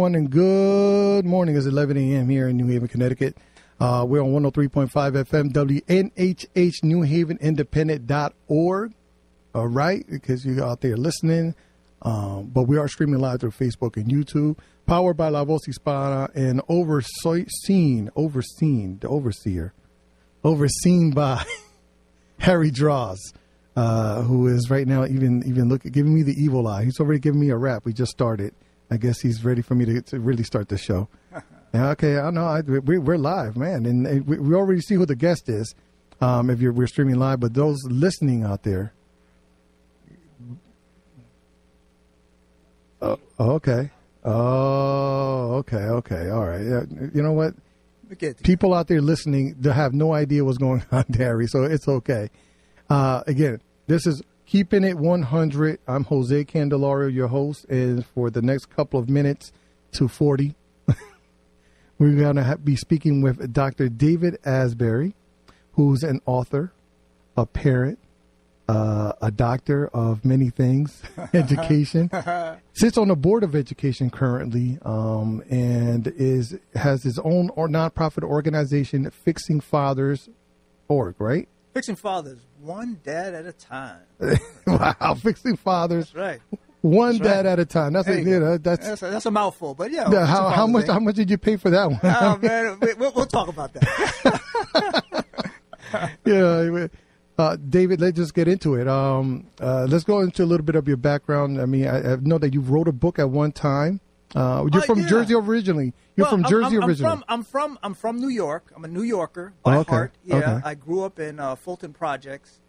everyone, and good morning. It's 11 a.m. here in New Haven, Connecticut. Uh, we're on 103.5 FM, WNHH, New Haven Independent.org. All right, because you're out there listening. Um, but we are streaming live through Facebook and YouTube, powered by La Voz Hispana and overseen, overseen, the overseer, overseen by Harry Draws, uh, who is right now even even look giving me the evil eye. He's already giving me a rap. We just started. I guess he's ready for me to, to really start the show. Yeah, okay, I know. I, we, we're live, man, and, and we, we already see who the guest is. Um, if you're we're streaming live, but those listening out there. Oh, okay. Oh, okay, okay, all right. Yeah, you know what? Look at you. people out there listening they have no idea what's going on, Harry. So it's okay. Uh, again, this is keeping it 100. I'm Jose Candelario, your host, and for the next couple of minutes to 40, we're going to be speaking with Dr. David Asbury, who's an author, a parent, uh, a doctor of many things, education. Sits on the board of education currently, um, and is has his own or nonprofit organization, Fixing Fathers org, right? Fixing fathers, one dad at a time. wow, Fixing Fathers, That's right. one That's dad right. at a time. That's a, you know, that's That's a, that's a mouthful, but yeah. yeah, how, how much how much did you pay for that one? Oh man, we- we'll, we'll talk about that. yeah. Uh, David, let's just get into it. Um, uh, let's go into a little bit of your background. I mean, I, I know that you wrote a book at one time. Uh, you're Oh, from yeah. Jersey originally. You're Well, from Jersey I'm, originally. I'm from, I'm from I'm from New York. I'm a New Yorker by Oh, okay. heart. Yeah, Okay. I grew up in uh, Fulton Projects.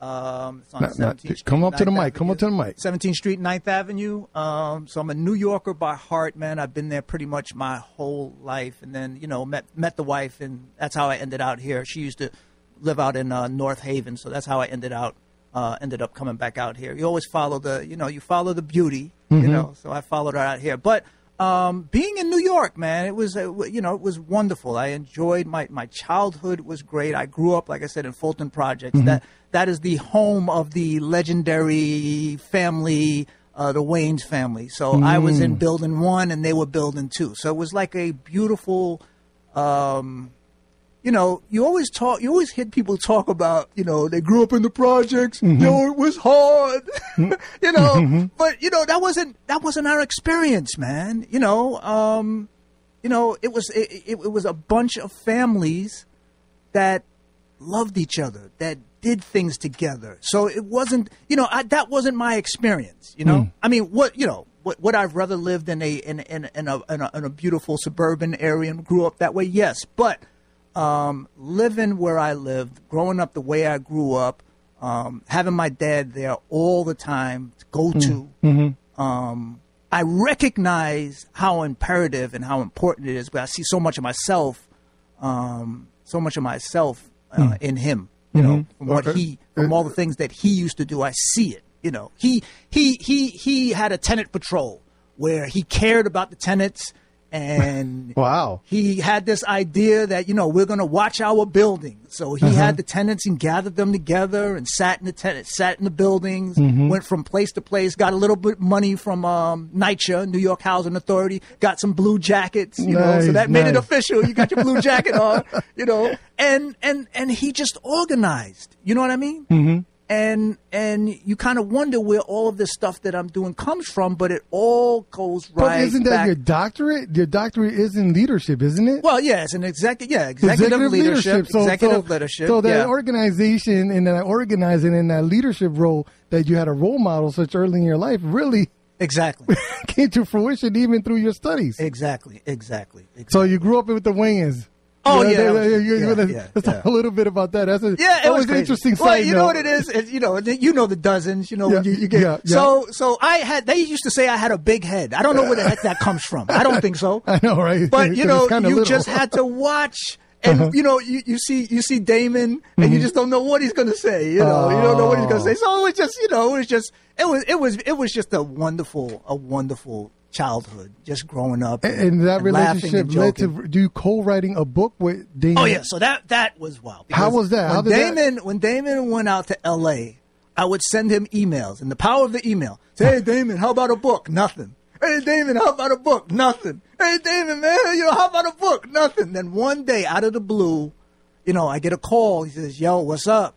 Um, it's on Not- not- Street, come up to the 9th mic. Come up to the mic. 17th Street, 9th Avenue. Um, so I'm a New Yorker by heart, man. I've been there pretty much my whole life, and then you know met met the wife, and that's how I ended out here. She used to live out in uh, North Haven, so that's how I ended out. Uh, ended up coming back out here. You always follow the, you know, you follow the beauty, Mm-hmm. you know. So I followed her out here, but um, being in New York, man, it was, uh, you know, it was wonderful. I enjoyed my my childhood was great. I grew up, like I said, in Fulton Projects. That that is the home of the legendary family, uh, the Wayans family. So I was in building one, and they were building two. So it was like a beautiful. Um, you know, you always talk, you always hear people talk about, you know, they grew up in the projects, mm-hmm. you know, it was hard, mm-hmm. you know, mm-hmm. but you know, that wasn't, that wasn't our experience, man. You know, um, you know, it was, it, it, it was a bunch of families that loved each other, that did things together. So it wasn't, you know, I, that wasn't my experience. You know, mm. I mean, what you know, what would I've rather lived in a in in, in, a, in a in a beautiful suburban area and grew up that way? Yes, but um, living where I lived, growing up the way I grew up, um, having my dad there all the time to go to. Um, I recognize how imperative and how important it is, but I see so much of myself, um, so much of myself uh, in him. You know, from what Okay. he, from all the things that he used to do, I see it. You know, he he he he had a tenant patrol where he cared about the tenants and Wow. he had this idea that you know we're going to watch our building. So he had the tenants and gathered them together and sat in the tenants, sat in the buildings, went from place to place, got a little bit money from um, NYCHA, New York Housing Authority, got some blue jackets, you know, so Nice, that made it official. You got your blue jacket on, you know, and and and he just organized. You know what I mean? Mm-hmm. And and you kind of wonder where all of this stuff that I'm doing comes from, but it all goes right. But isn't that back. your doctorate? Your doctorate is in leadership, isn't it? well, yeah, it's an executive, yeah, executive, leadership, So, executive so, leadership. So that yeah. organization and that organizing and that leadership role that you had a role model such early in your life really exactly, came to fruition even through your studies. exactly, exactly, exactly. So you grew up with the Wayans. Oh, You know, yeah, they- that you- you- yeah, yeah, let's yeah. talk a little bit about that. That's a, Yeah, it was, an interesting Well, you know what it is? You know, you know the dozens. You know, Yeah, you, you get so so. I had they used to say I had a big head. I don't know where the heck that comes from. I don't think so. I know, right? But you know, you little. just had to watch. And Uh-huh. you know, you, you see you see Damon, and Mm-hmm. you just don't know what he's going to say. You know, you don't know what he's going to Oh. say. So it was just, you know, it was just, it was, it was, it was just a wonderful, a wonderful childhood, just growing up. And, and that and relationship led to do co-writing a book with Damon. Oh yeah, so that that was wild. How was that? How When did that- Damon when Damon went out to L.A., I would send him emails, and the power of the email. Say, hey Damon, how about a book? Nothing. Hey Damon, how about a book? Nothing. Hey Damon, man, you know how about a book? Nothing. Then one day, out of the blue, you know, I get a call. He says, "Yo, what's up?"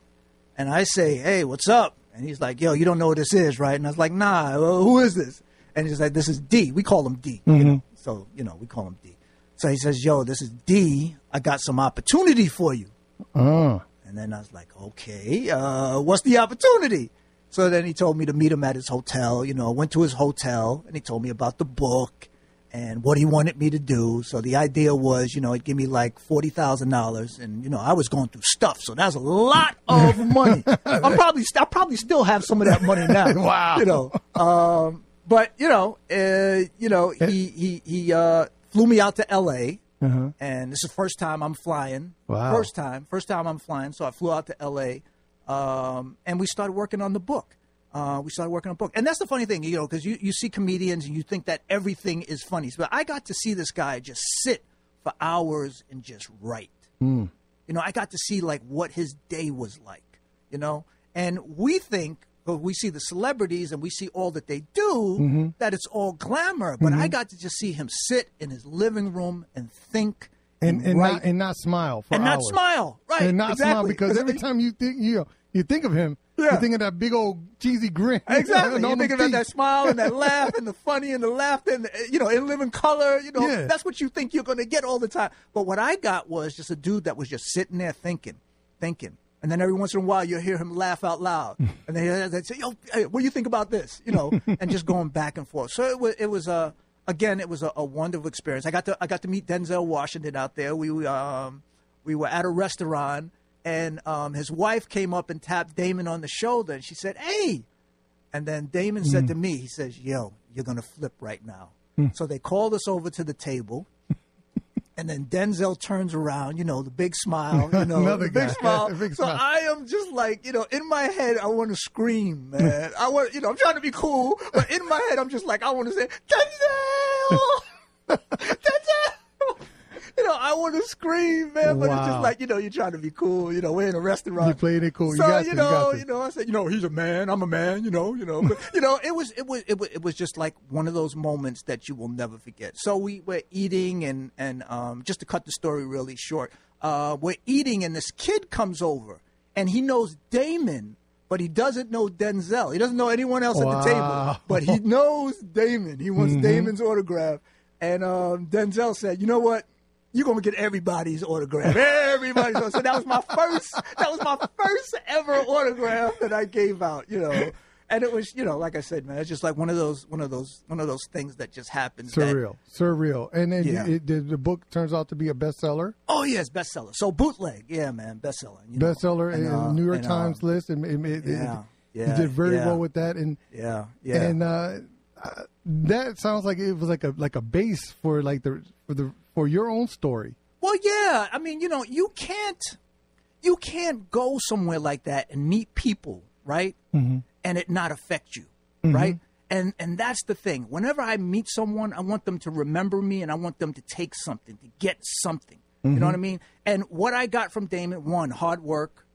And I say, "Hey, what's up?" And he's like, "Yo, you don't know what this is, right?" And I was like, "Nah, who is this?" And he's like, "This is D. We call him D. You know, so you know, we call him D." So he says, "Yo, this is D. I got some opportunity for you." Oh. And then I was like, okay, uh, what's the opportunity? So then he told me to meet him at his hotel. You know, I went to his hotel and he told me about the book and what he wanted me to do. So the idea was, you know, he'd give me like forty thousand dollars, and you know, I was going through stuff, so that's a lot of money. I'm probably, st- I probably still have some of that money now. Wow. You know, um, but you know, uh, you know, he he he uh, flew me out to L.A. Uh-huh. And this is the first time I'm flying. Wow. First time. First time I'm flying. So I flew out to LA um, and we started working on the book. Uh, we started working on a book. And that's the funny thing, you know, because you, you see comedians and you think that everything is funny. But I got to see this guy just sit for hours and just write. You know, I got to see like what his day was like, you know? And we think, we see the celebrities and we see all that they do, mm-hmm. that it's all glamour. But I mm-hmm. got to just see him sit in his living room and think And and write not and not smile for and not smile. Right. and not smile because every time you think you you think of him, Yeah. you think of that big old cheesy grin. Exactly. and them thinking about that smile and that laugh and the funny and the laughter and, the, you know, in living color. You know, Yeah. that's what you think you're going to get all the time. But what I got was just a dude that was just sitting there thinking, thinking. And then every once in a while, you'll hear him laugh out loud. And then they say, yo, hey, what do you think about this? You know, and just going back and forth. So it was, it was a, again, it was a, a wonderful experience. I got to, I got to meet Denzel Washington out there. We, um, we were at a restaurant and um, his wife came up and tapped Damon on the shoulder and she said, hey, and then Damon said to me, he says, Yo, you're going to flip right now. So they called us over to the table. And then Denzel turns around, you know, the big smile, you know, Another the big guy. smile. The big so smile. I am just like, you know, in my head, I want to scream, man. I want, you know, I'm trying to be cool, but in my head, I'm just like, I want to say, Denzel, Denzel. You know, I want to scream, man, but it's just like, you know, you're trying to be cool. You know, we're in a restaurant. You played it cool. You So you you know, got you know, I said, you know, he's a man. I'm a man. You know, you know, but, you know, it was, it was, it was, it was just like one of those moments that you will never forget. So we were eating, and and um, just to cut the story really short, uh, we're eating, and this kid comes over, and he knows Damon. But he doesn't know Denzel. He doesn't know anyone else at the table. But he knows Damon. He wants Damon's autograph. And um, Denzel said, "You know what? You're gonna get everybody's autograph. Everybody's autograph. So that was my first. That was my first ever autograph that I gave out. You know, and it was, you know, like I said, man, it's just like one of those, one of those, one of those things that just happens. that- surreal, surreal. And then Yeah. it, the, the book turns out to be a bestseller, oh yes, bestseller. So bootleg, yeah, man, bestseller. You know. bestseller And, in uh, New York and, uh, Times list, and it, it, yeah, it, yeah, you did very yeah. well with that. And Yeah, yeah. and uh, uh, that sounds like it was like a like a base for like the for the for your own story. Well, yeah. I mean, you know, you can't you can't go somewhere like that and meet people, right? Mm-hmm. And it not affect you, right? And and that's the thing. Whenever I meet someone, I want them to remember me, and I want them to take something, to get something. You know what I mean? And what I got from Damon, one, hard work.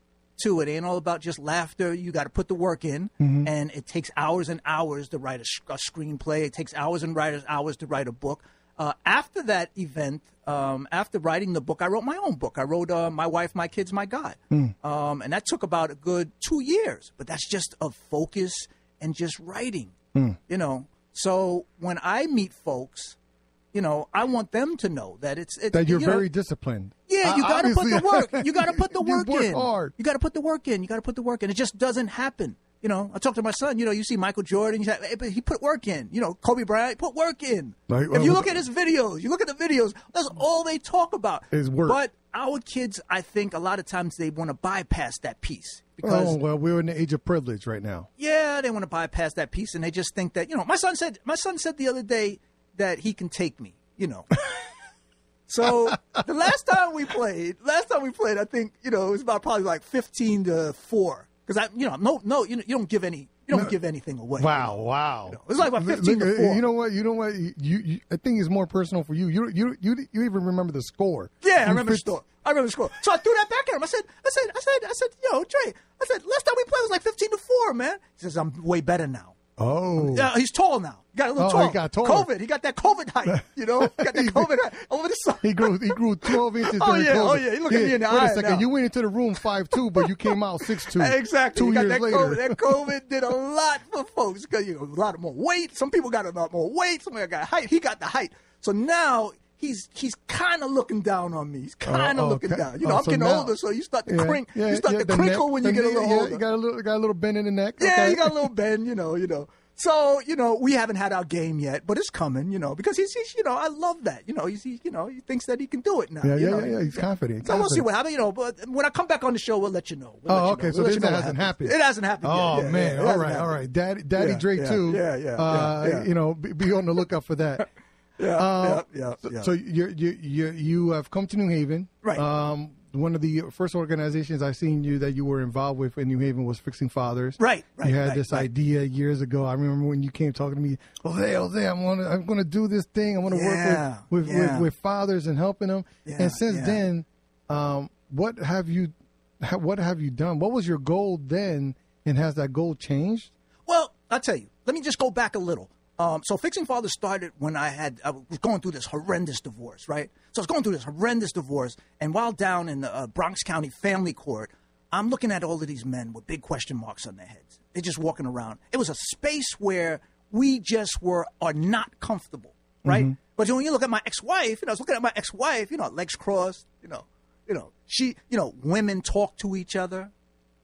Two, it ain't all about just laughter. You got to put the work in, and it takes hours and hours to write a, a screenplay. It takes hours and writers hours to write a book. uh, after that event, um, after writing the book, I wrote my own book. I wrote uh, My Wife, My Kids, My God. Um, and that took about a good two years. But that's just of focus and just writing, you know. So when I meet folks, you know, I want them to know that it's, it's That you're you know, very disciplined. yeah, you got to put the work. You got to put the You work, work in. hard. You got to put the work in. You got to put the work in. It just doesn't happen. You know, I talk to my son. You know, you see Michael Jordan. Eh, but he put work in. You know, Kobe Bryant put work in. Like, if you look at his videos, you look at the videos. That's all they talk about Is work. But our kids, I think, a lot of times they want to bypass that piece because Oh well, we're in the age of privilege right now. yeah, they want to bypass that piece, and they just think that you know. My son said. My son said the other day that he can take me. You know. so the last time we played, last time we played, I think you know it was about probably like fifteen to four because I, you know, no, no, you, you don't give any, you don't give anything away. Wow, wow. It was like about 15 to look, uh, four. You know what? You know what? You, you, I think it's more personal for you. You, you, you, you even remember the score. Yeah, I You remember the score. I remember the score. So I threw that back at him. I said, I said, I said, I said, yo, Trey, I said, last time we played was like 15 to 4, man. He says, I'm way better now. Oh, Yeah, he's tall now. He got a little Oh, tall. he got taller. COVID. He got that COVID height. You know, he got that COVID height over the side. he grew. He grew twelve inches. Oh, yeah, COVID. oh, yeah, he look at me in the wait eye a second. now. You went into the room five two, but you came out six two. Exactly. Two years that later. COVID. That COVID did a lot for folks because you know, a lot more weight. Some people got a lot more weight. Some people got height. He got the height. So now he's he's kind of looking down on me. He's kind of oh, looking okay. down. You know, Oh, I'm so getting now- older, so you start to Yeah, crink. yeah, you start yeah, to crinkle neck- when you get a little yeah, older. You got a little, got a little bend in the neck. Yeah, okay. you got a little bend, you know, you know. So, you know, we haven't had our game yet, but it's coming, you know, because he's, he's you know, I love that. You know, he's, he, you know, he thinks that he can do it now. Yeah, you yeah, know? yeah. He's confident. So we'll see what happens, you know, but when I come back on the show, we'll let you know. We'll Oh, let you okay. know. So We'll this you know what hasn't happened. It hasn't happened Oh man! all right, all right. Daddy, Daddy Drake too. yeah, yeah, uh. You know, be, be on the lookout for that. Yeah, Uh, yeah, yeah, so, yeah. so you you you you have come to New Haven, Right. Um, one of the first organizations I seen you that you were involved with in New Haven was Fixing Fathers. Right, right, You had right, this right. idea years ago. I remember when you came talking to me. Jose, Jose, I'm gonna I'm gonna do this thing. I want to Yeah, work with with, yeah. with with fathers and helping them. Yeah, and since yeah. then, um, what have you what have you done? What was your goal then, and has that goal changed? Well, I'll tell you. Let me just go back a little. Um, so fixing father started when I had I was going through this horrendous divorce, right? So I was going through this horrendous divorce, and while down in the uh, Bronx County Family Court, I'm looking at all of these men with big question marks on their heads. They're just walking around. It was a space where we just were are not comfortable, right? But when you look at my ex-wife, you know, I was looking at my ex-wife, you know, legs crossed, you know, you know, she, you know, women talk to each other,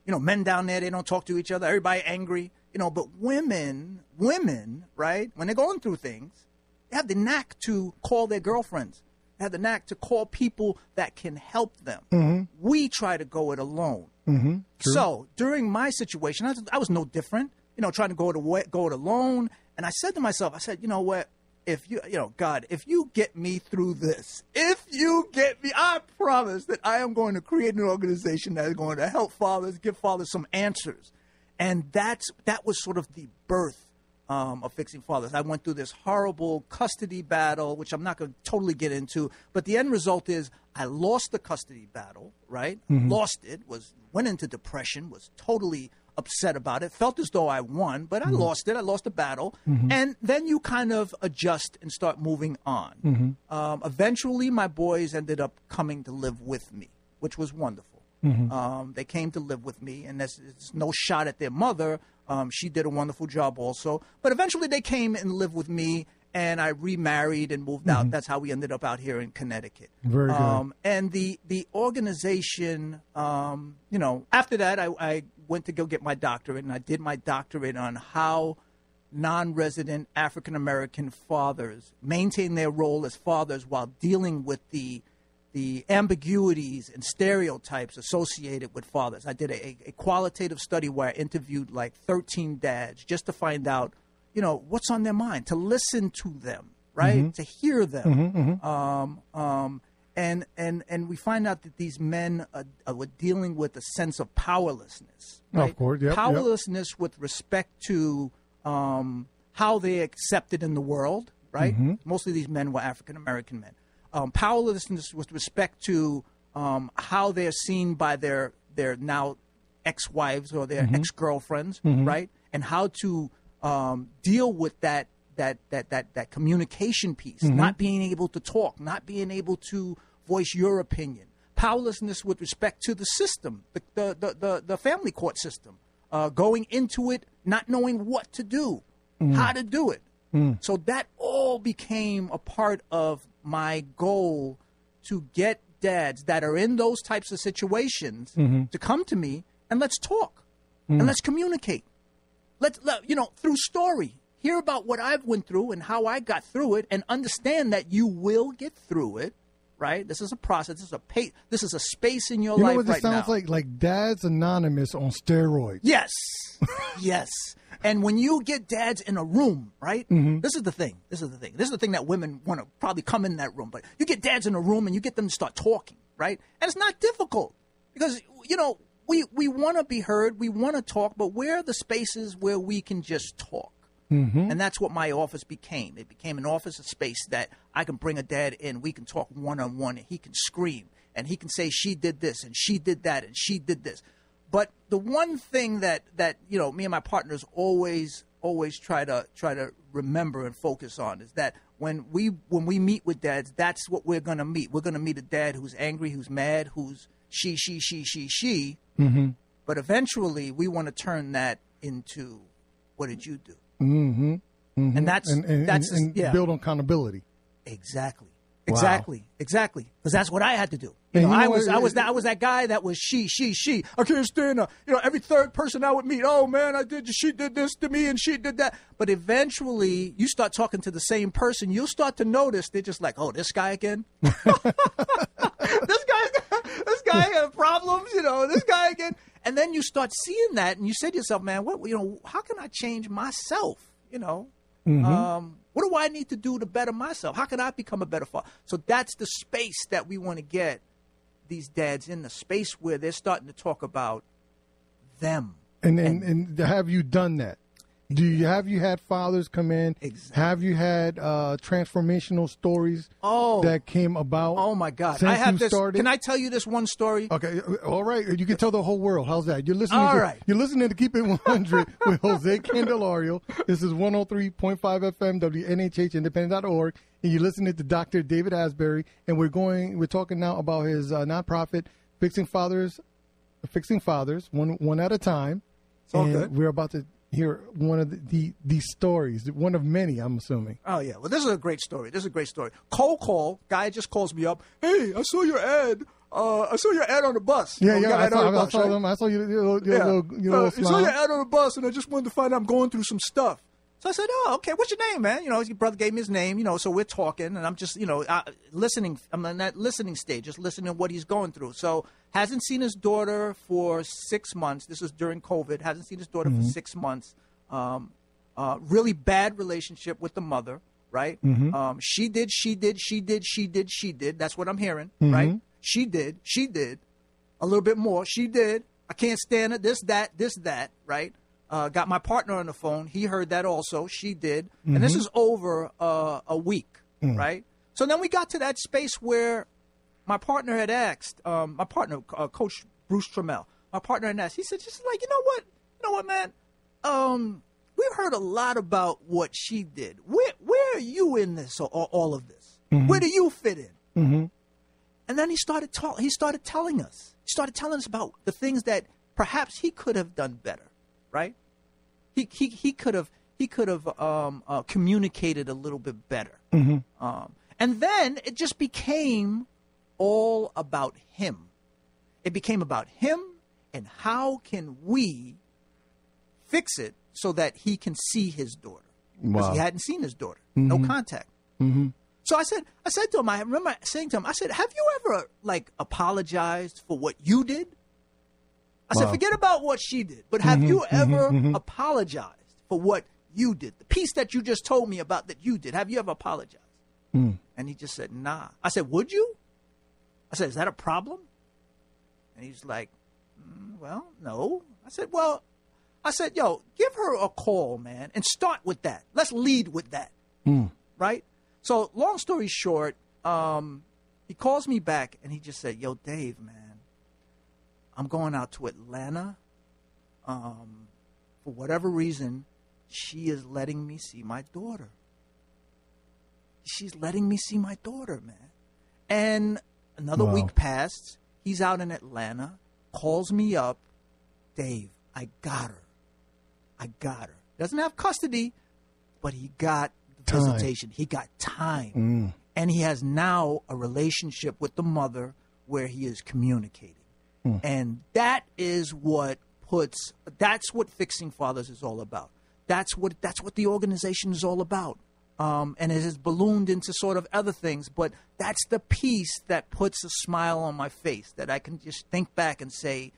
you know, men down there, they don't talk to each other. Everybody angry, you know, but women, women, right, when they're going through things, they have the knack to call their girlfriends. They have the knack to call people that can help them. Mm-hmm. We try to go it alone. Mm-hmm. So during my situation, I was, I was no different, you know, trying to go it away, go it alone. And I said to myself, I said, you know what? If you, you know, God, if you get me through this, if you get me, I promise that I am going to create an organization that is going to help fathers, give fathers some answers. And that's that was sort of the birth um, of fixing fathers. I went through this horrible custody battle, which I'm not going to totally get into, but the end result is I lost the custody battle. Right, lost it. Was went into depression. Was totally upset about it. Felt as though I won, but I lost it. I lost the battle, and then you kind of adjust and start moving on. Um, eventually, my boys ended up coming to live with me, which was wonderful. Um, they came to live with me, and there's, there's no shot at their mother. Um, she did a wonderful job also. But eventually, they came and lived with me, and I remarried and moved out. That's how we ended up out here in Connecticut. Very good. Um, and the the organization, um, you know, after that, I, I went to go get my doctorate, and I did my doctorate on how non-resident African American fathers maintain their role as fathers while dealing with the the ambiguities and stereotypes associated with fathers. I did a, a qualitative study where I interviewed like 13 dads just to find out, you know, what's on their mind, to listen to them, right, to hear them. Um, um, and and and we find out that these men uh, uh, were dealing with a sense of powerlessness. Of Right? course, yep, yep. powerlessness with respect to um, how they accepted in the world. Right, Mm-hmm. most of these men were African American men. Um, powerlessness with respect to um, how they're seen by their their now ex-wives or their Mm-hmm. ex-girlfriends, right, and how to um, deal with that that that that that communication piece, not being able to talk, not being able to voice your opinion, powerlessness with respect to the system, the the the, the, the family court system, uh, going into it not knowing what to do, how to do it. Hmm. So that all became a part of my goal to get dads that are in those types of situations mm-hmm. to come to me and let's talk hmm. and let's communicate. Let's let, you know through story hear about what I've went through and how I got through it and understand that you will get through it. Right? This is a process. This is a pa- This is a space in your life. You know what this right sounds now. like? Like Dad's Anonymous on steroids. Yes. yes. And when you get dads in a room, right? Mm-hmm. This is the thing. This is the thing. This is the thing that women want to probably come in that room. But you get dads in a room and you get them to start talking, right? And it's not difficult because, you know, we, we want to be heard. We want to talk, but where are the spaces where we can just talk? And that's what my office became. It became an office, a space that I can bring a dad in. We can talk one on one, he can scream, and he can say, "She did this, and she did that, and she did this." But the one thing that that you know, me and my partners always always try to try to remember and focus on is that when we when we meet with dads, that's what we're going to meet. We're going to meet a dad who's angry, who's mad, who's she, she, she, she, she. Mm-hmm. But eventually, we want to turn that into what did you do? Mm-hmm. Mm-hmm. And that's and, and, that's and, and yeah, build on accountability. exactly, Wow. exactly, exactly. Because that's what I had to do. You know, you know I was what? I was uh, that I was that guy that was she, she, she. I can't stand her. You know, every third person I would meet. Oh man, I did. She did this to me, and she did that. But eventually, you start talking to the same person. You'll start to notice they're just like, oh, this guy again. this guy, this guy got problems. You know, this guy again. And then you start seeing that, and you say to yourself, man, what you know? How can I change myself? You know, um, what do I need to do to better myself? How can I become a better father? So that's the space that we want to get these dads in the space where they're starting to talk about them. And and, and have you done that? Do you have you had fathers come in? Exactly. Have you had uh, transformational stories Oh. that came about? Oh my God! Since I have you this. started? Can I tell you this one story? Okay, uh, all right. You can tell the whole world. How's that? You're listening. All to, right. You're listening to Keep It 100 with Jose Candelario. This is 103.5 FM WNHH Independent.org, and you're listening to Dr. David Asbury, and we're going. We're talking now about his uh, nonprofit, Fixing Fathers, Fixing Fathers, one one at a time. all and good. we're about to hear one of the, the these stories, one of many. I'm assuming. Oh yeah. Well, this is a great story. This is a great story. Cold call. Guy just calls me up. Hey, I saw your ad. Uh, I saw your ad on the bus. Yeah, Oh, yeah. I saw, the bus, saw right? them. I saw your, your, your Yeah. little, your Uh, little I saw your ad on the bus, and I just wanted to find out I'm going through some stuff. So I said, "Oh, okay. What's your name, man?" You know, his brother gave me his name. You know, so we're talking, and I'm just, you know, uh, listening. I'm in that listening stage, just listening to what he's going through. So hasn't seen his daughter for six months. This was during COVID. Hasn't seen his daughter for six months. Um, uh, really bad relationship with the mother. Right? Um, she did. She did. She did. She did. She did. That's what I'm hearing. Right? She did. She did a little bit more. She did. I can't stand it. This, that, this, that, right? Uh, got my partner on the phone. He heard that also. She did. And this is over uh, a week, right? So then we got to that space where my partner had asked, um, my partner, uh, Coach Bruce Trammell, my partner had asked, he said, just like, you know what? You know what, man? Um, we've heard a lot about what she did. Where, where are you in this, all, all of this? Where do you fit in? And then he started ta- he started telling us. He started telling us about the things that perhaps he could have done better, right? He he, he could have he could have um, uh, communicated a little bit better. Um, and then it just became all about him. It became about him and how can we fix it so that he can see his daughter because Wow. he hadn't seen his daughter, no mm-hmm. contact. Mm-hmm. So I said, I said to him, I remember saying to him, I said, have you ever like apologized for what you did? I said, forget about what she did, but have mm-hmm. you ever apologized for what you did? The piece that you just told me about that you did, have you ever apologized? Mm. And he just said, nah. I said, would you? I said, is that a problem? And he's like, "Mm, well, no. I said, well, I said, yo, give her a call, man, and start with that. Let's lead with that right? So, long story short, um, he calls me back and he just said, "Yo, Dave, man, I'm going out to Atlanta. Um, for whatever reason, she is letting me see my daughter." she's letting me see my daughter, man. And another Wow. week passed. He's out in Atlanta, calls me up, Dave, I got her. I got her. Doesn't have custody, but he got. Mm. visitation. He got time. And he has now a relationship with the mother where he is communicating. Hmm. And that is what puts that's what fixing fathers is all about. That's what that's what the organization is all about. Um, and it has ballooned into sort of other things, but that's the piece that puts a smile on my face that I can just think back and say,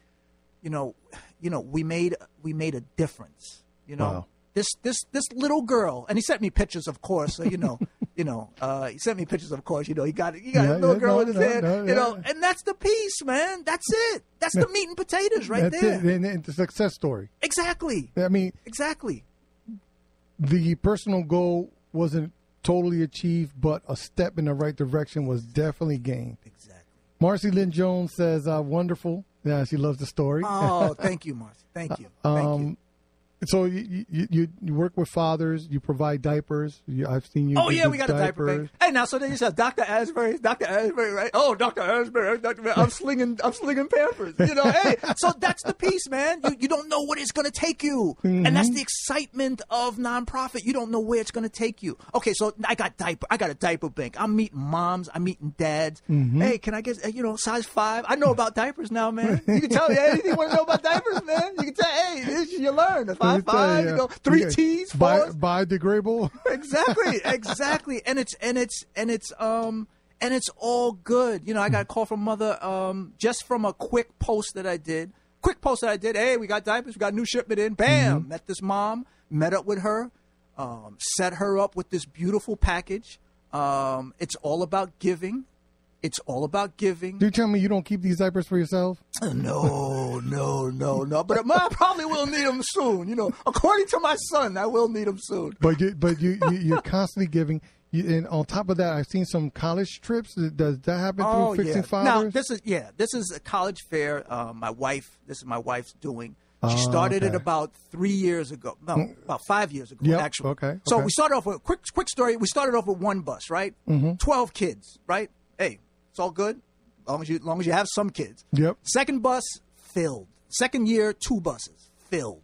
you know, you know, we made we made a difference. You know, Wow. this this this little girl, and he sent me pictures, of course. So you know, you know, uh, he sent me pictures, of course. You know, he got he got Yeah, a little yeah, girl no, in his no, hand. no, you know, and that's the piece, man. That's it. That's the meat and potatoes right That's there. it. And, and the success story. Exactly. I mean, Exactly. the personal goal wasn't totally achieved, but a step in the right direction was definitely gained. Exactly. Marcy Lynn Jones says, uh, "Wonderful." Yeah, she loves the story. Oh, thank you, Marcy. Thank you. Thank you. So you, you you work with fathers. You provide diapers. You, I've seen you. Oh yeah, we got a diaper bank. Hey, now so then you said Dr. Asbury, Dr. Asbury, right? Oh, Dr. Asbury, Dr. I'm slinging, I'm slinging Pampers. You know, hey, so that's the piece, man. You you don't know what it's gonna take you, and that's the excitement of nonprofit. You don't know where it's gonna take you. Okay, so I got diaper, I got a diaper bank. I'm meeting moms, I'm meeting dads. Hey, can I get uh, you know size five? I know about diapers now, man. You can tell me anything you want to know about diapers, man. You can tell, hey, this, you learn. Me five tell five, you, you uh, know, three yeah, T's, bi- biodegradable. exactly, exactly. And it's and it's and it's um and it's all good. You know, I got a call from mother um just from a quick post that I did. Quick post that I did. Hey, we got diapers. We got new shipment in. Bam! Met this mom. Met up with her. Um, set her up with this beautiful package. Um, it's all about giving. It's all about giving. Do you tell me you don't keep these diapers for yourself? No, no, no, no. But I probably will need them soon. You know, according to my son, I will need them soon. But you, but you, you you're constantly giving. You, and on top of that, I've seen some college trips. Does that happen through fixing Oh, Now this is yeah, this is a college fair. Uh, my wife, this is my wife's doing. She Oh, started it about three years ago. No, about five years ago, Yep, actually. okay, So okay. we started off with quick, quick story. We started off with one bus, right? Mm-hmm. kids, right? Hey, it's all good, long as you, long as you have some kids. Yep. Second bus filled. Second year, two buses filled.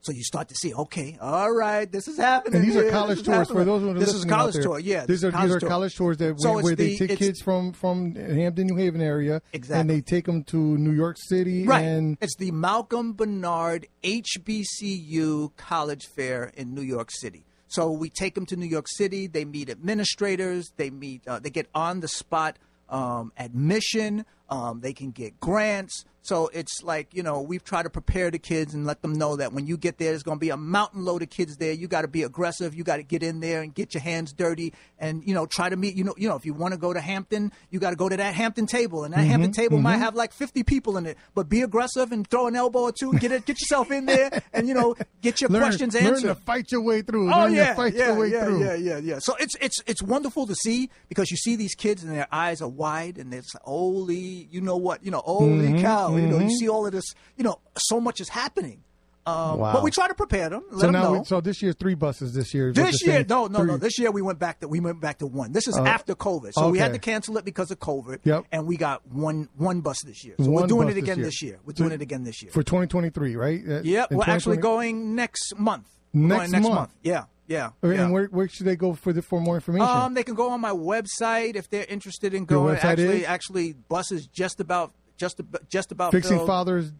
So you start to see, okay, all right, this is happening. and these are college this is tours for those who are This is listening out college there. tour, yeah. These this are is these are tour. college tours that So where, where they take kids from from Hamden, New Haven area, Exactly. and they take them to New York City, Right. and it's the Malcolm Bernard HBCU College Fair in New York City. So we take them to New York City. They meet administrators. They meet. Uh, they get on the spot um, admission. Um, they can get grants. So it's like you know we've tried to prepare the kids and let them know that when you get there, there's going to be a mountain load of kids there. You got to be aggressive. You got to get in there and get your hands dirty and you know try to meet. You know you know if you want to go to Hampton, you got to go to that Hampton table, and that Hampton table might have like 50 people in it. But be aggressive and throw an elbow or two. Get it, get yourself in there, and you know get your learn, questions learn answered. to fight your way through. Oh learn yeah, fight yeah, your way yeah, through. yeah, yeah, yeah. So it's it's it's wonderful to see because you see these kids and their eyes are wide and it's holy, you know what, you know, holy Mm-hmm, cow, you know, you see all of this, you know, so much is happening. Um, Wow. But we try to prepare them, let So them now, we, so this year's three buses. This year, this year, no, no, no. This year we went back to we went back to one. This is after COVID, so we had to cancel it because of COVID. Yep. And we got one one bus this year. So we're doing it again year. this year. We're So- doing it again this year. for 2023, right? Uh, Yep. We're actually going next month. Next next month? Yeah. Yeah. Okay, yeah. And where, where should they go for the, for more information? Um, they can go on my website if they're interested in going. actually, is? actually, buses just about just about just about Fixing filled. Fathers.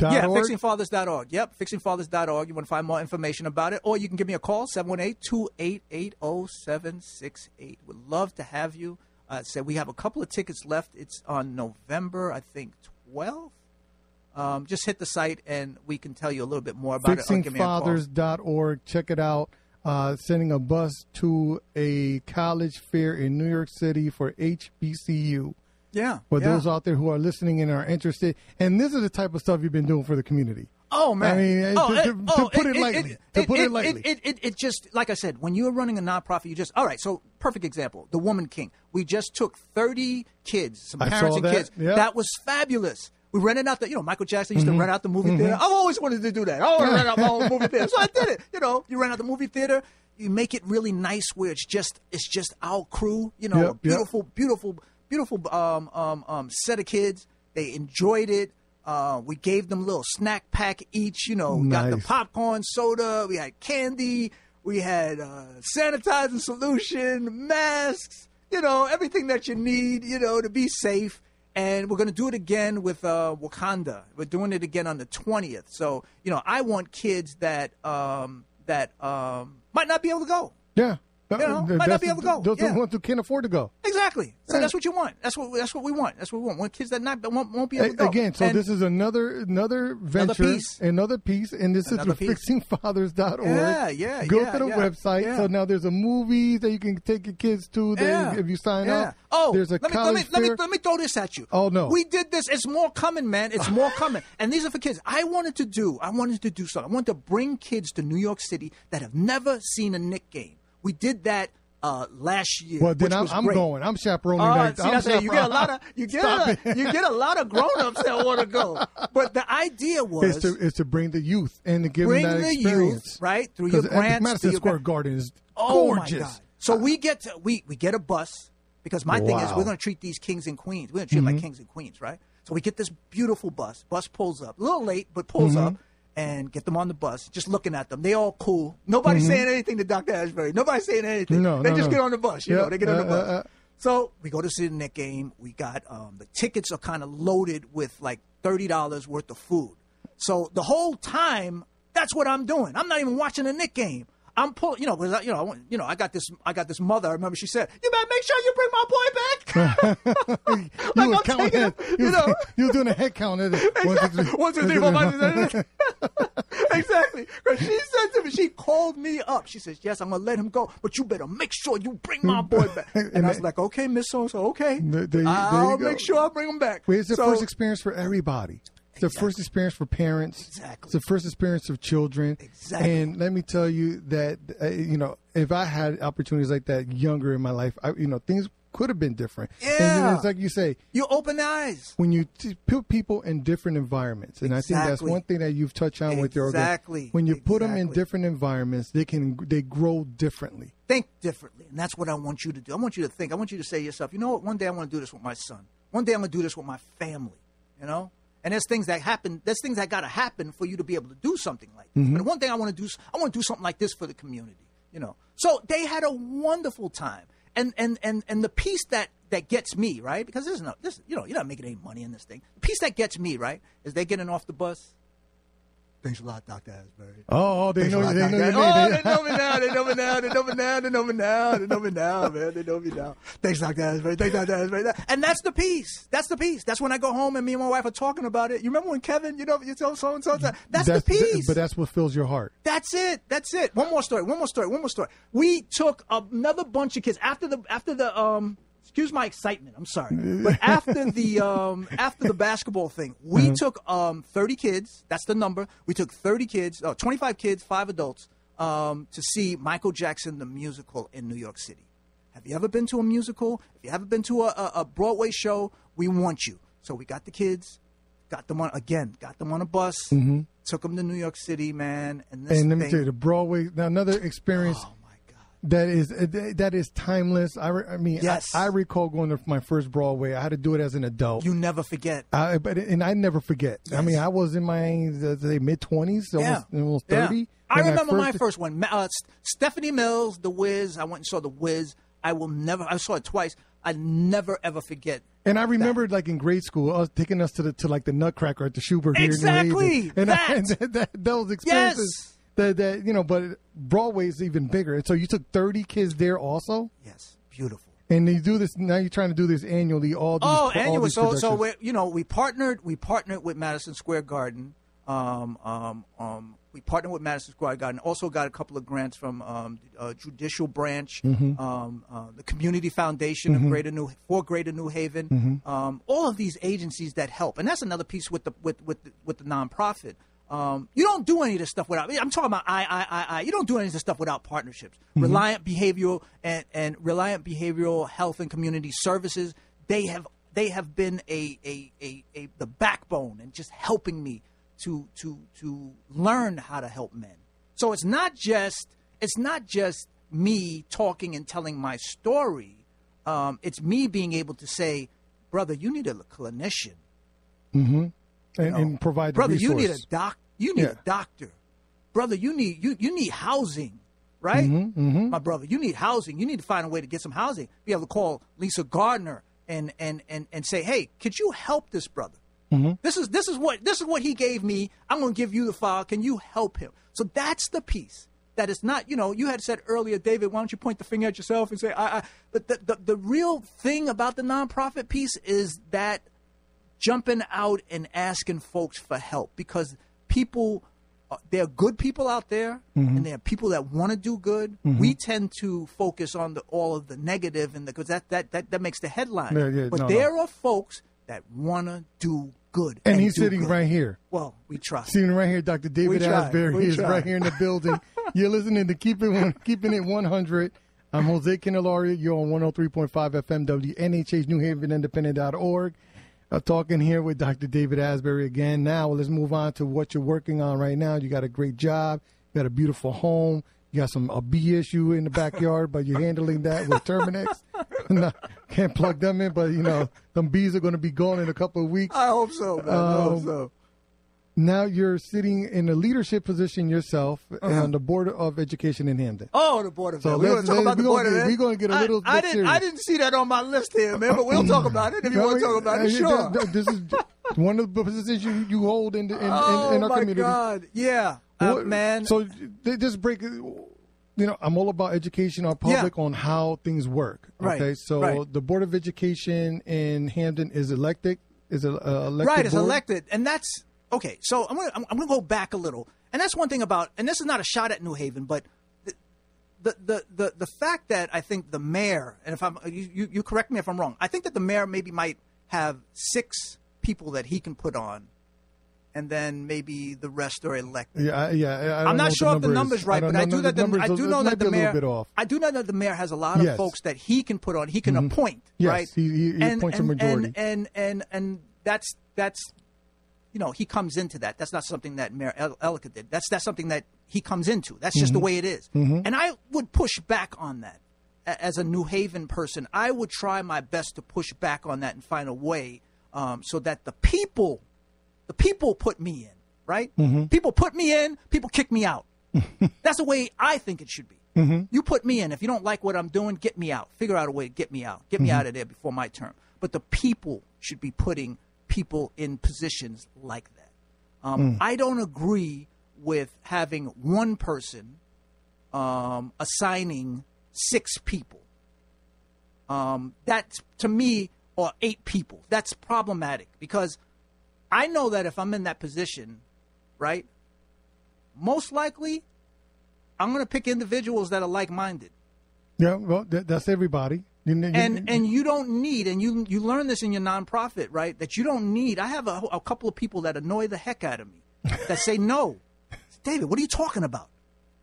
Yeah, fixingfathers.org. Yep, fixingfathers.org. You want to find more information about it, or you can give me a call 718-288-0768. Would love to have you. Uh, say we have a couple of tickets left. It's on November, I think, 12th. Um, just hit the site and we can tell you a little bit more about it. Give me. Fixingfathers.org. Check it out. Uh, sending a bus to a college fair in New York City for HBCU. Yeah. For yeah. those out there who are listening and are interested, and this is the type of stuff you've been doing for the community. Oh man! I mean, oh, to- it- to- to oh, put it lightly, to put it lightly. It, it, it just like I said, when you're running a nonprofit, you just all right. So perfect example, the Woman King. We just took 30 kids, some parents and that, kids. That was fabulous. We rented out the, you know, Michael Jackson Mm-hmm. used to rent out the movie theater. I've always wanted to do that. I want to rent out my own movie theater, so I did it. You know, you rent out the movie theater. you make it really nice where it's just it's just our crew. You know, Yep, a yep. beautiful, beautiful, um, um, um, set of kids. They enjoyed it. Uh, we gave them a little snack pack each. You know, we got the popcorn, soda. We had candy. We had uh, sanitizing solution, masks. You know, everything that you need. You know, to be safe. And we're going to do it again with uh, Wakanda. We're doing it again on the twentieth. So you know, I want kids that um, that um, might not be able to go. Yeah. You know, Uh, might not be able to go. Those are Yeah. the ones who can't afford to go. Exactly. So that's what you want. That's what that's what we want. That's what we want. Want kids that not won't, won't be able to go. Again, so And- this is another another venture, piece. another piece, and this Another is piece. the fixingfathers.org. Yeah, yeah, Go yeah, to the yeah, website. So now there's a movie that you can take your kids to. That if you sign yeah. up. Oh, there's a let me, let college me, let me let me throw this at you. Oh, no. we did this. It's more coming, man. It's more coming. And these are for kids. I wanted to do. I wanted to do something. I wanted to bring kids to New York City that have never seen a Knick game. We did that uh, last year. well, then I'm, I'm going. I'm chaperoning Uh, that. see, I'm that's. You get a lot of you get a, you get a lot of grown ups that want to go. But the idea was Is to, is to bring the youth and to give bring them that the experience. youth right through your grants. Madison your Square gra- Garden is Oh gorgeous. my god! So we get to we we get a bus because my thing is we're going to treat these kings and queens. We're going to treat them Mm-hmm. like kings and queens, right? So we get this beautiful bus. Bus pulls up a little late, but pulls Mm-hmm. up. And get them on the bus. Just looking at them, they all cool. Nobody's saying anything to Dr. Asbury. Nobody's saying anything. Mm-hmm. No, they no, just no. get on the bus. You Yeah, know, they get on the uh, bus. uh, uh. So we go to see the Knick game. We got um, the tickets are kind of loaded with like thirty dollars worth of food. So the whole time, that's what I'm doing. I'm not even watching the Knick game. I'm pulling, you know, 'cause I, you know, I, you know, I got this, I got this mother. I remember she said, "You better make sure you bring my boy back." you Like, were I'm counting. taking it. it, You, know. you were doing a head count. Three. One, two, three, four, five, six, exactly. she said to me, she called me up. She says, "Yes, I'm gonna let him go, but you better make sure you bring my boy back." And I was like, "Okay, Miss So so, okay, There- there there I'll go. make sure I bring him back." Well, it's the So- first experience for everybody. It's the first experience for parents. Exactly. It's the first experience of children. Exactly. And let me tell you that uh, you know if I had opportunities like that younger in my life, I, you know things could have been different. And Yeah. it's like you say You open eyes. when you t- put people in different environments, and I think that's one thing that you've touched on with your Exactly. When you put them in different environments, they can they grow differently. Think differently, and that's what I want you to do. I want you to think. I want you to say to yourself, you know what? One day I want to do this with my son. One day I'm going to do this with my family. You know. And there's things that happen. There's things that got to happen for you to be able to do something like this. Mm-hmm. But one thing I want to do, I want to do something like this for the community. You know. So they had a wonderful time, and and and and the piece that that gets me right because there's no this you know you're not making any money in this thing. The piece that gets me right is they getting off the bus. Thanks a lot, Doctor Asbury. Oh, they know lot, they know Dr. your Oh, they know me now. They know me now. They know me now. They know me now. They know me now, man. They know me now. Thanks, Dr. Asbury. Thanks, Dr. Asbury. And that's the piece. That's the piece. That's when I go home and me and my wife are talking about it. You remember when Kevin, you know, you tell so and so. That's, the piece. but that's what fills your heart. That's it. That's it. One more story. One more story. One more story. We took another bunch of kids after the after the um. Excuse my excitement. I'm sorry, but after the um after the basketball thing, we took um 30 kids. That's the number. We took 30 kids, uh, 25 kids, five adults, um to see Michael Jackson the musical in New York City. Have you ever been to a musical? If you haven't been to a, a, Broadway show, we want you. So we got the kids, got them on again, got them on a bus, took them to New York City, man. And this And let me thing, tell you, the Broadway. Now another experience oh that is uh, that is timeless. I, re- I mean, Yes. I, I recall going to my first Broadway. I had to do it as an adult. you never forget. I, but and I never forget. I mean, I was in my uh, mid twenties, almost almost Yeah. thirty. I when remember my first- first one. Uh, Stephanie Mills, The Wiz. I went and saw The Wiz. I will never. I saw it twice. I never ever forget. And I remembered, like in grade school, us taking us to the to like the Nutcracker at the Shubert here in New Exactly, Haven. and, I, that. and that, that, those experiences. That, that you know, but Broadway's even bigger. And so you took thirty kids there also, Yes, beautiful. and you do this now. You're trying to do this annually. All these, Oh, all these so so we you know we partnered we partnered with Madison Square Garden. Um, um, um, we partnered with Madison Square Garden. Also got a couple of grants from um, uh, Judicial Branch, Mm-hmm. um, uh, the Community Foundation of Greater New for Greater New Haven. Mm-hmm. Um, all of these agencies that help, and that's another piece with the with with the, with the nonprofit. Um, you don't do any of this stuff without. I'm talking about I, I, I, I. You don't do any of this stuff without partnerships. Mm-hmm. Reliant Behavioral and, and Reliant Behavioral Health and Community Services. They have they have been a, a, a, a the backbone and just helping me to to to learn how to help men. So it's not just it's not just me talking and telling my story. Um, it's me being able to say, brother, you need a clinician. And, and provide the brother, you need a doc. You need Yeah. a doctor. Brother, you need you you need housing, right? Mm-hmm, My brother, you need housing. You need to find a way to get some housing. Be able to call Lisa Gardner and and and and say, hey, could you help this brother? Mm-hmm. This is this is what this is what he gave me. I'm going to give you the file. Can you help him? So that's the piece. That is not, you know, you had said earlier, David. Why don't you point the finger at yourself and say, I? I but the, the the real thing about the nonprofit piece is that jumping out and asking folks for help because people uh, there are good people out there Mm-hmm. and there are people that want to do good we tend to focus on the all of the negative and because that, that that that makes the headline Yeah, yeah, but no, there are folks that want to do good and he's sitting good. right here. well we try Sitting right here, Dr. David. Asbury We is right here in the building. You're listening to Keep It Keeping It 100. I'm Jose Candelaria. You're on 103.5 FM, WNHH, New Haven Independent.org. Uh, talking here with Dr. David Asbury again. Now, let's move on to what you're working on right now. You got a great job. You got a beautiful home. You got some a bee issue in the backyard, but you're handling that with Terminix. no, can't plug them in, but you know, them bees are going to be gone in a couple of weeks. I hope so man. I hope Um, so Now you're sitting in a leadership position yourself on the board of education in Hamden. Oh, the board of So We want to talk about the board of get- Ed. we gonna get a I- little I, bit didn't. I didn't see that on my list here, man. But we'll talk about it if you want to talk about it. Uh, Sure. th- th- This is one of the positions you, you hold in, the, in, oh in, in our my community. God! Yeah, uh, What- man. So this break, you know, I'm all about education our public on how things work. Right, Okay, so right. the board of education in Hamden is elected. Is a uh, elected right it's board? elected and that's okay so i'm gonna i'm, I'm gonna go back a little and that's one thing about and this is not a shot at new haven but the the the the, fact that i think the mayor and if i'm you, you correct me if i'm wrong i think that the mayor maybe might have six people that he can put on and then maybe the rest are elected Yeah, I- yeah. I I'm not sure if the number is. numbers right, but I do the that the, I do know that the a mayor. I do know that the mayor has a lot of Yes. folks that he can put on. He can mm-hmm. appoint, Yes, right? he- he- and, appoints a and, majority. And, and and and that's that's you know he comes into that. That's not something that Mayor El- Elicker did. That's that's something that he comes into. That's just the Mm-hmm. way it is. And I would push back on that A- as a New Haven person. I would try my best to push back on that and find a way um, so that the people the people put me in, right? Mm-hmm. People put me in, people kick me out. That's the way I think it should be. Mm-hmm. You put me in. If you don't like what I'm doing, get me out. Figure out a way to get me out. Get me Mm-hmm. out of there before my term. But the people should be putting people in positions like that. Um, Mm. I don't agree with having one person um, assigning six people. Um, that to me, or eight people. That's problematic because I know that if I'm in that position, right, most likely I'm going to pick individuals that are like-minded. Yeah, well, that, that's everybody. You know, you- And and you don't need and you you learn this in your nonprofit, right? That you don't need. I have a, a couple of people that annoy the heck out of me that say no. David, what are you talking about?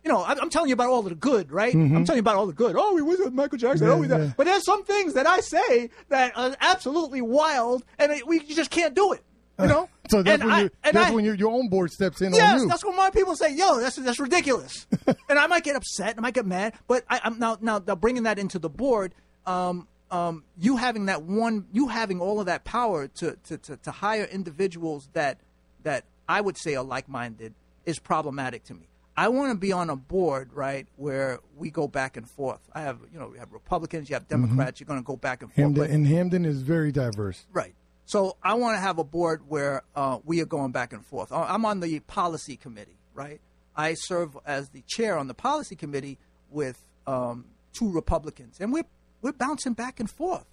You know, I'm, I'm telling you about all the good, right? Mm-hmm. I'm telling you about all the good. Oh, we was with Michael Jackson. Yeah, oh, we that. yeah. But there's some things that I say that are absolutely wild, and it, we just can't do it. You know. so that's And when, I- you, and that's I- when your your own board steps in on Yes, that's when my people say, "Yo, that's that's ridiculous," and I might get upset, I might get mad. But I, I'm now now now bringing that into the board. Um, um, you having that one, you having all of that power to to, to, to hire individuals that that I would say are like minded is problematic to me. I want to be on a board, right, where we go back and forth. I have, you know, we have Republicans, you have Democrats. You're going to go back and forth. Hamden, but- and Hamden is very diverse. Right. So I want to have a board where uh, we are going back and forth. Uh, I'm on the policy committee, right? I serve as the chair on the policy committee with um, two Republicans, and we're we're bouncing back and forth.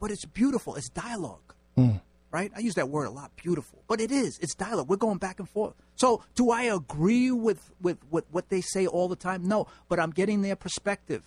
But it's beautiful. It's dialogue, mm. right? I use that word a lot, beautiful, but it is. It's dialogue. We're going back and forth. So do I agree with with, with what they say all the time? No, but I'm getting their perspective.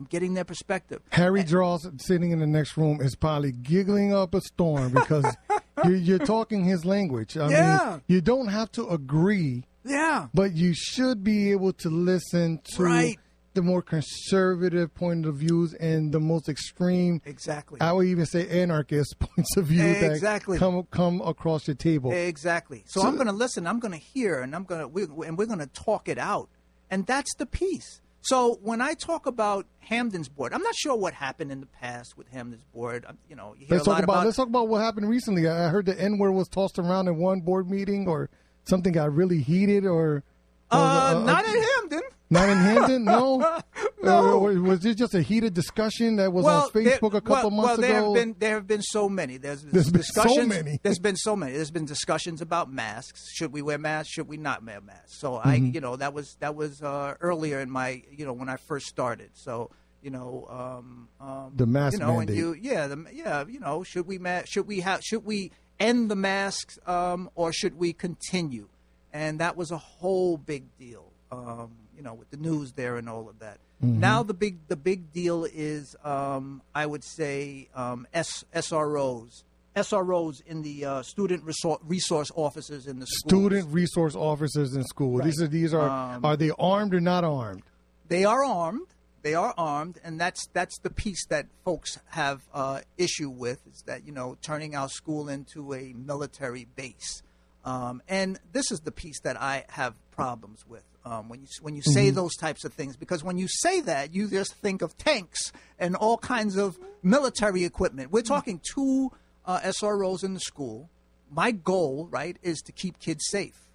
I'm getting their perspective. Harry eh. Draws sitting in the next room is probably giggling up a storm because you're, you're talking his language. I Yeah. mean, you don't have to agree, Yeah. but you should be able to listen to Right. The more conservative point of views and the most extreme. Exactly. I would even say anarchist points of view Exactly. that come come across your table. Exactly. So, So- I'm going to listen. I'm going to hear, and I'm going to we, and we're going to talk it out. And that's the piece. So when I talk about Hamden's board, I'm not sure what happened in the past with Hamden's board. You know, you hear Let's a talk lot about, about let's talk about what happened recently. I heard the N word was tossed around in one board meeting, or something got really heated, or uh, uh, not in Hamden. Not in Hamden. No, No. Uh, was it just a heated discussion that was well, on Facebook there- a couple well, months well, there ago? have been there have been so many. There's, There's been so discussions. many. There's been so many. There's been discussions about masks. Should we wear masks? Should we not wear masks? So Mm-hmm. I, you know, that was that was uh, earlier in my, you know, when I first started. So you know, um, um, The mask you know, mandate. and you, yeah, the, yeah, you know, should we ma- should we have should we end the masks um, or should we continue? And that was a whole big deal. Um, you know, with the news there and all of that. Mm-hmm. Now the big the big deal is, um, I would say, um, S- SROs, SROs in the uh, student resource, resource officers in the schools. Student resource officers in school. These are these are Um, are they armed or not armed? They are armed. They are armed, and that's that's the piece that folks have uh, issue with is that you know turning our school into a military base, um, and this is the piece that I have problems with um, when you when you say those types of things because when you say that you just think of tanks and all kinds of military equipment. We're talking two uh, SROs in the school. My goal, right, is to keep kids safe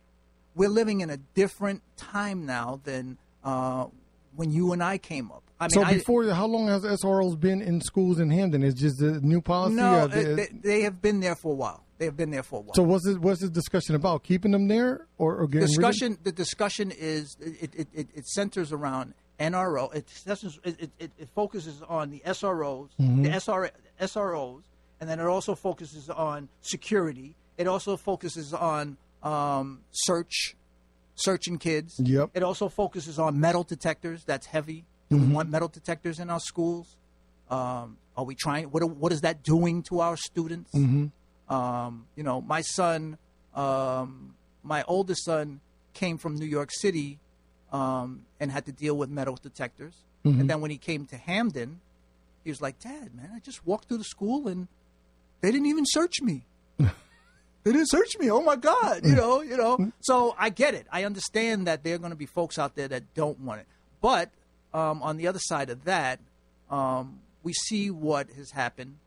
we're living in a different time now than uh, when you and I came up. I mean, So I- before, how long has SROs been in schools in Hamden? It's just a new policy. no, or they- they, they have been there for a while. They have been there for a while. so what's this, what's this discussion about? Keeping them there or, or getting discussion. The discussion is it, it, it, it centers around NRO. It, it, it, it focuses on the SROs, Mm-hmm. the SR, SROs, and then it also focuses on security. It also focuses on um, search, searching kids. Yep. It also focuses on metal detectors. That's heavy. Do Mm-hmm. we want metal detectors in our schools? Um, are we trying? What what is that doing to our students? Mm-hmm. Um, you know, my son, um, my oldest son, came from New York City um, and had to deal with metal detectors. Mm-hmm. And then when he came to Hamden, he was like, "Dad, man, I just walked through the school and they didn't even search me." They didn't search me. Oh my God! You know, you know. So I get it. I understand that there are going to be folks out there that don't want it. But um, on the other side of that, um, we see what has happened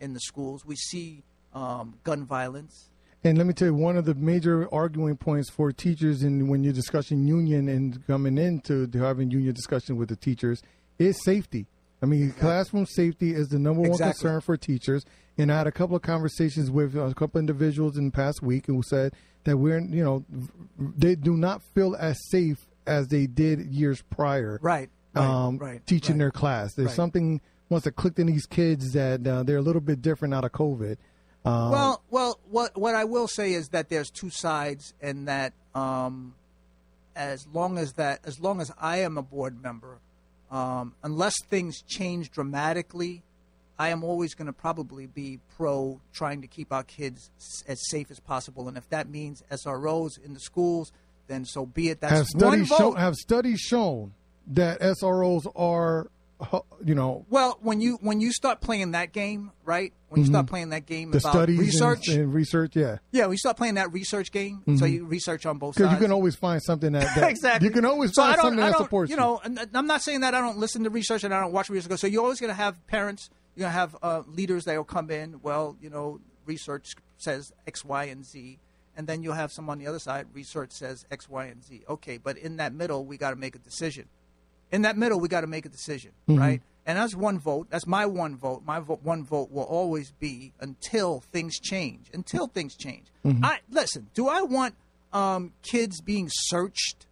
in the schools. We see um, gun violence. And let me tell you, one of the major arguing points for teachers, and when you're discussing union and coming into to having union discussion with the teachers, is safety. I mean, classroom safety is the number one Exactly. concern for teachers. And I had a couple of conversations with a couple of individuals in the past week who said that we're, you know, they do not feel as safe as they did years prior. Right. Right. um, right. teaching right. their class. There's Right. something once it clicked in these kids that uh, they're a little bit different out of COVID. Um, Well, well, what what I will say is that there's two sides, and that um, as long as that, as long as I am a board member, um, unless things change dramatically, I am always going to probably be pro trying to keep our kids s- as safe as possible. And if that means SROs in the schools, then so be it. That's have one studies vote. shown have studies shown that SROs are, you know, well, when you when you start playing that game, right? When you start playing that game Mm-hmm. the about studies research, and, research, yeah, yeah, when you start playing that research game, so you research on both because sides. you can always find something that, that exactly. you can always so find something that supports you know, and I'm not saying that I don't listen to research and I don't watch research. So you're always going to have parents, you're going to have uh, leaders that will come in. Well, you know, research says X, Y, and Z, and then you'll have some on the other side. Research says X, Y, and Z. Okay, but in that middle, we got to make a decision. In that middle, we got to make a decision, right? And that's one vote. That's my one vote. My vo- one vote will always be until things change. Until things change. I listen. Do I want um, kids being searched?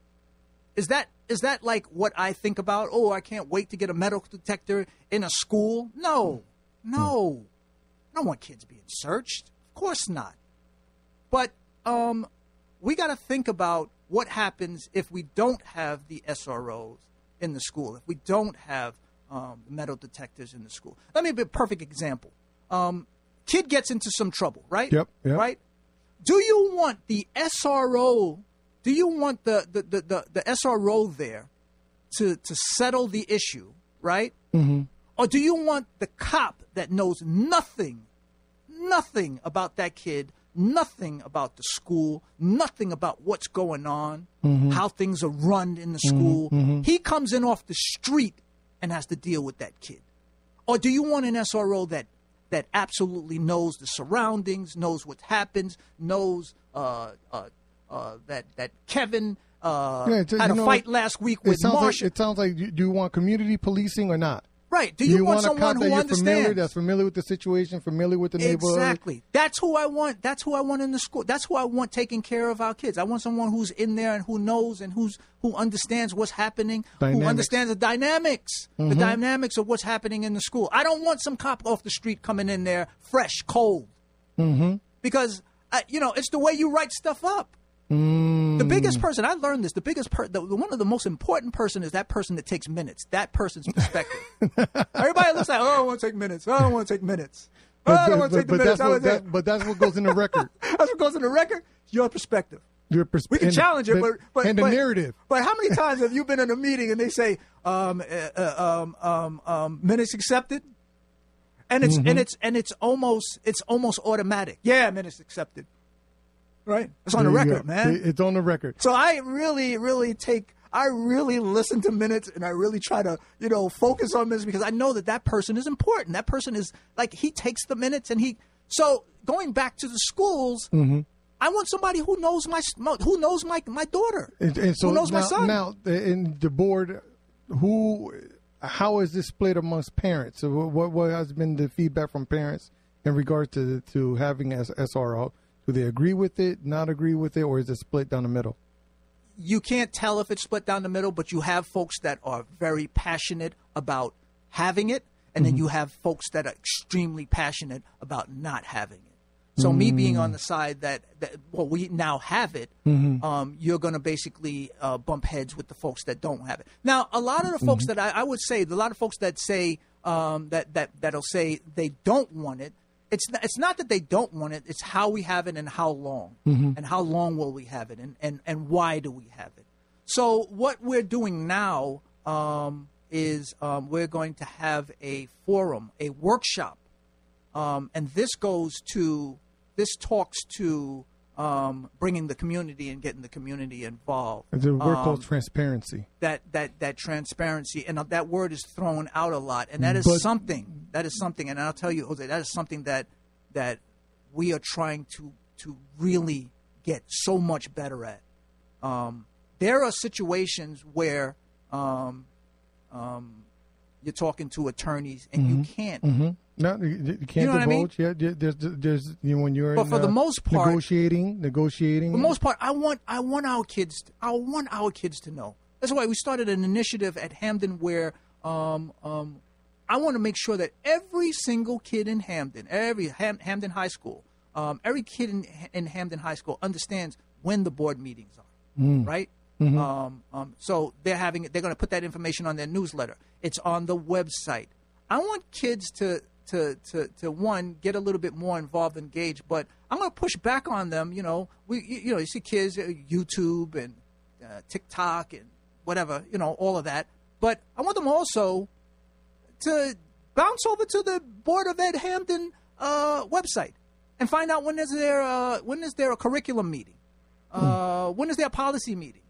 Is that is that like what I think about? Oh, I can't wait to get a metal detector in a school. No, no, I don't want kids being searched. Of course not. But um, we got to think about what happens if we don't have the SROs in the school. If we don't have um, metal detectors in the school. Let me be a perfect example. Um, kid gets into some trouble, right? Yep, yep. Right. Do you want the SRO? Do you want the the, the, the, the SRO there to to settle the issue, right? Mm-hmm. Or do you want the cop that knows nothing, nothing about that kid nothing about the school, nothing about what's going on, Mm-hmm. how things are run in the school. He comes in off the street and has to deal with that kid. Or do you want an SRO that that absolutely knows the surroundings, knows what happens, knows uh, uh, uh, that that Kevin uh, Yeah, had a know, fight last week It with Marsh? like it sounds like do you want community policing or not? Right? Do you, want, a someone who understands? familiar, that's familiar with the situation, familiar with the neighborhood? Exactly. That's who I want. That's who I want in the school. That's who I want taking care of our kids. I want someone who's in there and who knows and who's who understands what's happening, who understands the dynamics, the dynamics of what's happening in the school. I don't want some cop off the street coming in there fresh, cold. Mm-hmm. Because uh, you know it's the way you write stuff up. The biggest person I learned this. The biggest per, the, one of the most important person is that person that takes minutes. That person's perspective. Everybody looks like, oh, I don't want to take minutes. I don't want to take minutes. Oh, I don't want to take the minutes. that's what, that, but that's what goes in the record. That's what goes in the record. Your perspective. Your persp- We can and challenge it, but, but and the but- narrative. But how many times have you been in a meeting and they say um, uh, uh, um, um, um, minutes accepted, and it's Mm-hmm. and it's and it's almost it's almost automatic. Yeah, minutes accepted. Right, it's on the There you record, man. It's on the record. So I really, really take, I really listen to minutes and I really try to, you know, focus on minutes because I know that that person is important. That person is like, he takes the minutes and he, so going back to the schools, Mm-hmm. I want somebody who knows my, who knows my, my daughter, And, and so who knows now, my son. now in the board, who, how is this split amongst parents? So what what has been the feedback from parents in regard to to having SRO? Do they agree with it? Not agree with it, or is it split down the middle? you can't tell if it's split down the middle, but you have folks that are very passionate about having it, and then you have folks that are extremely passionate about not having it. So me being on the side that, that well, we now have it, um, you're going to basically uh, bump heads with the folks that don't have it. Now, a lot of the folks that I, I would say, a lot of folks that say um, that that that'll say they don't want it. It's not, it's not that they don't want it. It's how we have it and how long, and how long will we have it, and, and, and why do we have it. So what we're doing now um, is um, we're going to have a forum, a workshop, um, and this goes to this talks to um, bringing the community and getting the community involved. A word Um, called transparency. that that that transparency and that word is thrown out a lot and that is But- something that is something and I'll tell you Jose that is something that that we are trying to to really get so much better at um, there are situations where um, um, you're talking to attorneys and you can't hmm No, you, you can't know what I mean? divulge. Yeah, there's, there's you know, when you're But in, for the uh, most part- negotiating, negotiating. For the most part, I want I want our kids I want our kids to know. That's why we started an initiative at Hamden where um, um, I want to make sure that every single kid in Hamden, every Ham, Hamden High School, um, every kid in, in Hamden High School understands when the board meetings are, right? Um, um, so they're having they're going to put that information on their newsletter. It's on the website. I want kids to to to to one get a little bit more involved, engaged. But I'm going to push back on them. You know, we you, you know you see kids uh, YouTube and uh, TikTok and whatever you know all of that. But I want them also to bounce over to the Board of Ed Hamden uh, website and find out when is there uh, when is there a curriculum meeting, uh, when is there a policy meeting,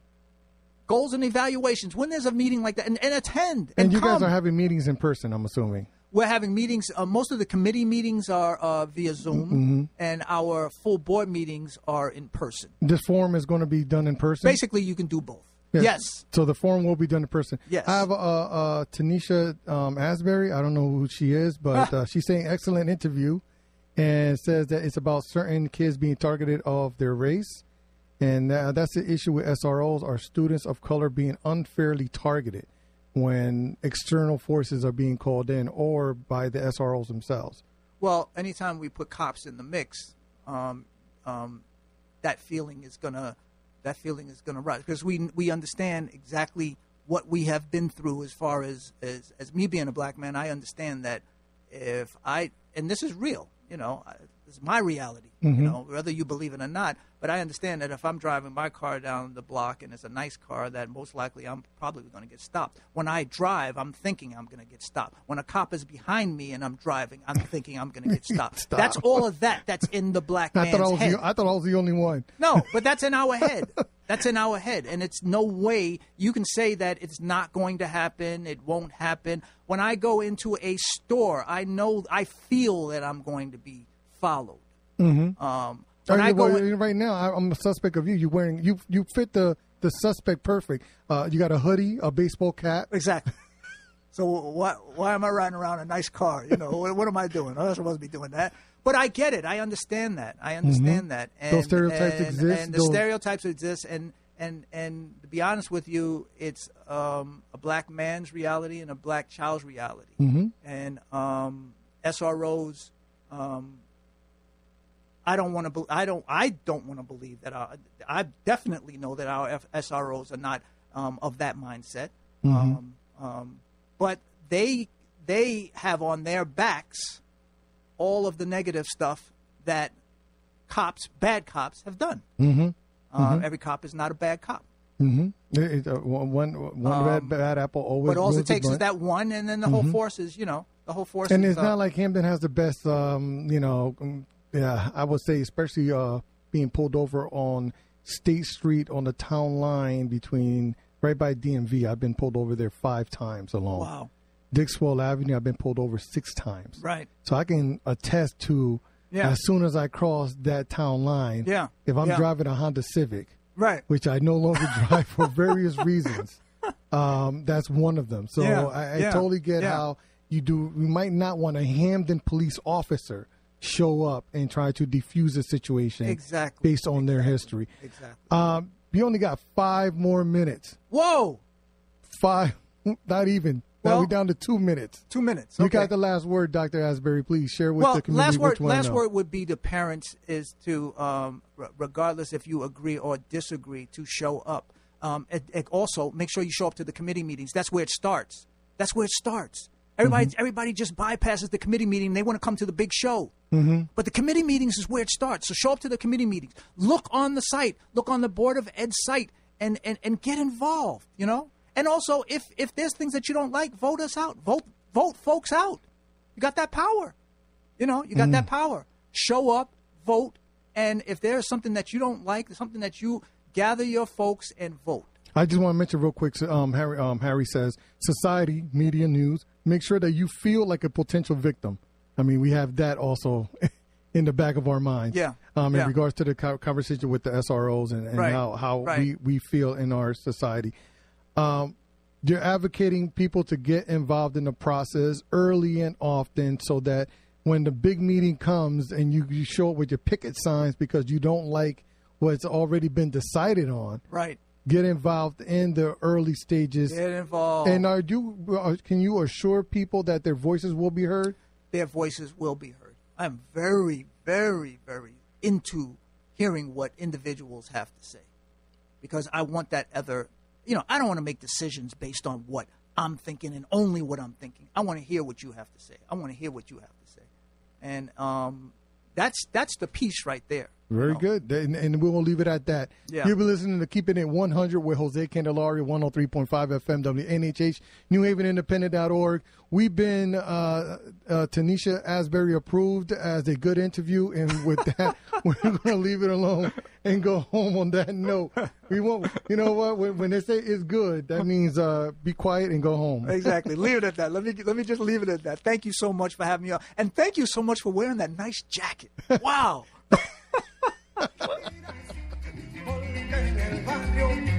goals and evaluations. When there's a meeting like that, and, and attend. And, and you guys are having meetings in person, I'm assuming. We're having meetings. Uh, most of the committee meetings are uh, via Zoom, Mm-hmm. and our full board meetings are in person. This forum is going to be done in person. Basically, you can do both. Yes. So the forum will be done in person. Yes. I have uh, uh, Tanisha um, Asbury. I don't know who she is, but uh, she's saying excellent interview, and says that it's about certain kids being targeted of their race, and uh, that's the issue with SROs: are students of color being unfairly targeted when external forces are being called in, or by the SROs themselves. Well, anytime we put cops in the mix, um, um, that feeling is gonna that feeling is gonna rise because we we understand exactly what we have been through as far as as as me being a black man. I understand that if I and this is real, you know, This is my reality. You mm-hmm. know, whether you believe it or not. But I understand that if I'm driving my car down the block and it's a nice car, that most likely I'm probably going to get stopped. When I drive, I'm thinking I'm going to get stopped. When a cop is behind me and I'm driving, I'm thinking I'm going to get stopped. Stop. That's all of that. That's in the black I man's thought I was head. the, I thought I was the only one. No, but that's in our head. That's in our head. And it's no way you can say that it's not going to happen, it won't happen. When I go into a store, I know, I feel that I'm going to be followed. Mm-hmm. Um, when Right, I go in- right now, I, I'm a suspect of you. You wearing you you fit the the suspect perfect. Uh, you got a hoodie, a baseball cap. Exactly. So why why am I riding around a nice car? You know, what, what am I doing? I'm not supposed to be doing that. But I get it. I understand that. I understand that. And, Mm-hmm. Those stereotypes and- exist. And the Those- stereotypes exist. And and and to be honest with you, it's um, a black man's reality and a black child's reality. Mm-hmm. And um, SROs. Um, I don't want to. Be- I don't. I don't want to believe that. Our, I definitely know that our F- SROs are not um, of that mindset. Um, um, but they they have on their backs all of the negative stuff that cops, bad cops, have done. Mm-hmm. Uh, Every cop is not a bad cop. It- it, uh, one one one bad, bad apple always. Um, But all it takes is that one, and then the whole force is, you know, the whole force. And is, it's uh, not like Hamden has the best, um, you know, um, yeah, I would say, especially uh, being pulled over on State Street on the town line between right by DMV. I've been pulled over there five times alone. Wow. Dixwell Avenue, I've been pulled over six times. Right. So I can attest to Yeah. as soon as I cross that town line, Yeah. if I'm Yeah. driving a Honda Civic, right. which I no longer drive for various reasons. Um, that's one of them. So Yeah, I, I totally get how you do. You might not want a Hamden police officer show up and try to defuse a situation Exactly. based on their history. Exactly. Um, you only got five more minutes. Whoa. Five, not even. now Well, we're down to two minutes. Two minutes. You got the last word, Dr. Asbury. Please share with well, the community last word. which one Last word would be to parents is to, um, r- regardless if you agree or disagree, to show up. Um, and, and also, make sure you show up to the committee meetings. That's where it starts. That's where it starts. Everybody, Mm-hmm. everybody just bypasses the committee meeting. They want to come to the big show. Mm-hmm. But the committee meetings is where it starts. So show up to the committee meetings. Look on the site. Look on the Board of Ed site and, and, and get involved, you know? And also, if, if there's things that you don't like, vote us out. Vote, vote folks out. You got that power. You know, you got Mm. that power. Show up, vote, and if there's something that you don't like, something that you gather your folks and vote. I just want to mention real quick. so, Um, Harry, um, Harry says, society, media, news. Make sure that you feel like a potential victim. I mean, we have that also in the back of our minds. Yeah, Um, in yeah. regards to the conversation with the SROs and, and Right, how how right. we we feel in our society. Um, you're advocating people to get involved in the process early and often, so that when the big meeting comes and you, you show up with your picket signs because you don't like what's already been decided on Right. Get involved in the early stages. Get involved. And are you can you assure people that their voices will be heard? their voices will be heard. I'm very, very, very into hearing what individuals have to say because I want that other, you know, I don't want to make decisions based on what I'm thinking and only what I'm thinking. I want to hear what you have to say. I want to hear what you have to say. And um, that's that's the piece right there. You Very know? good. And, and we'll leave it at that. Yeah. You've been listening to Keeping It 100 with Jose Candelaria, 103.5 FM, WNHH, NewHavenIndependent.org. We've been uh, uh, Tanisha Asbury approved as a good interview. And with that, we're going to leave it alone and go home on that note. We won't, you know what? When, when they say it's good, that means uh, be quiet and go home. Exactly. leave it at that. Let me let me just leave it at that. Thank you so much for having me on, and thank you so much for wearing that nice jacket. Wow. Thank you.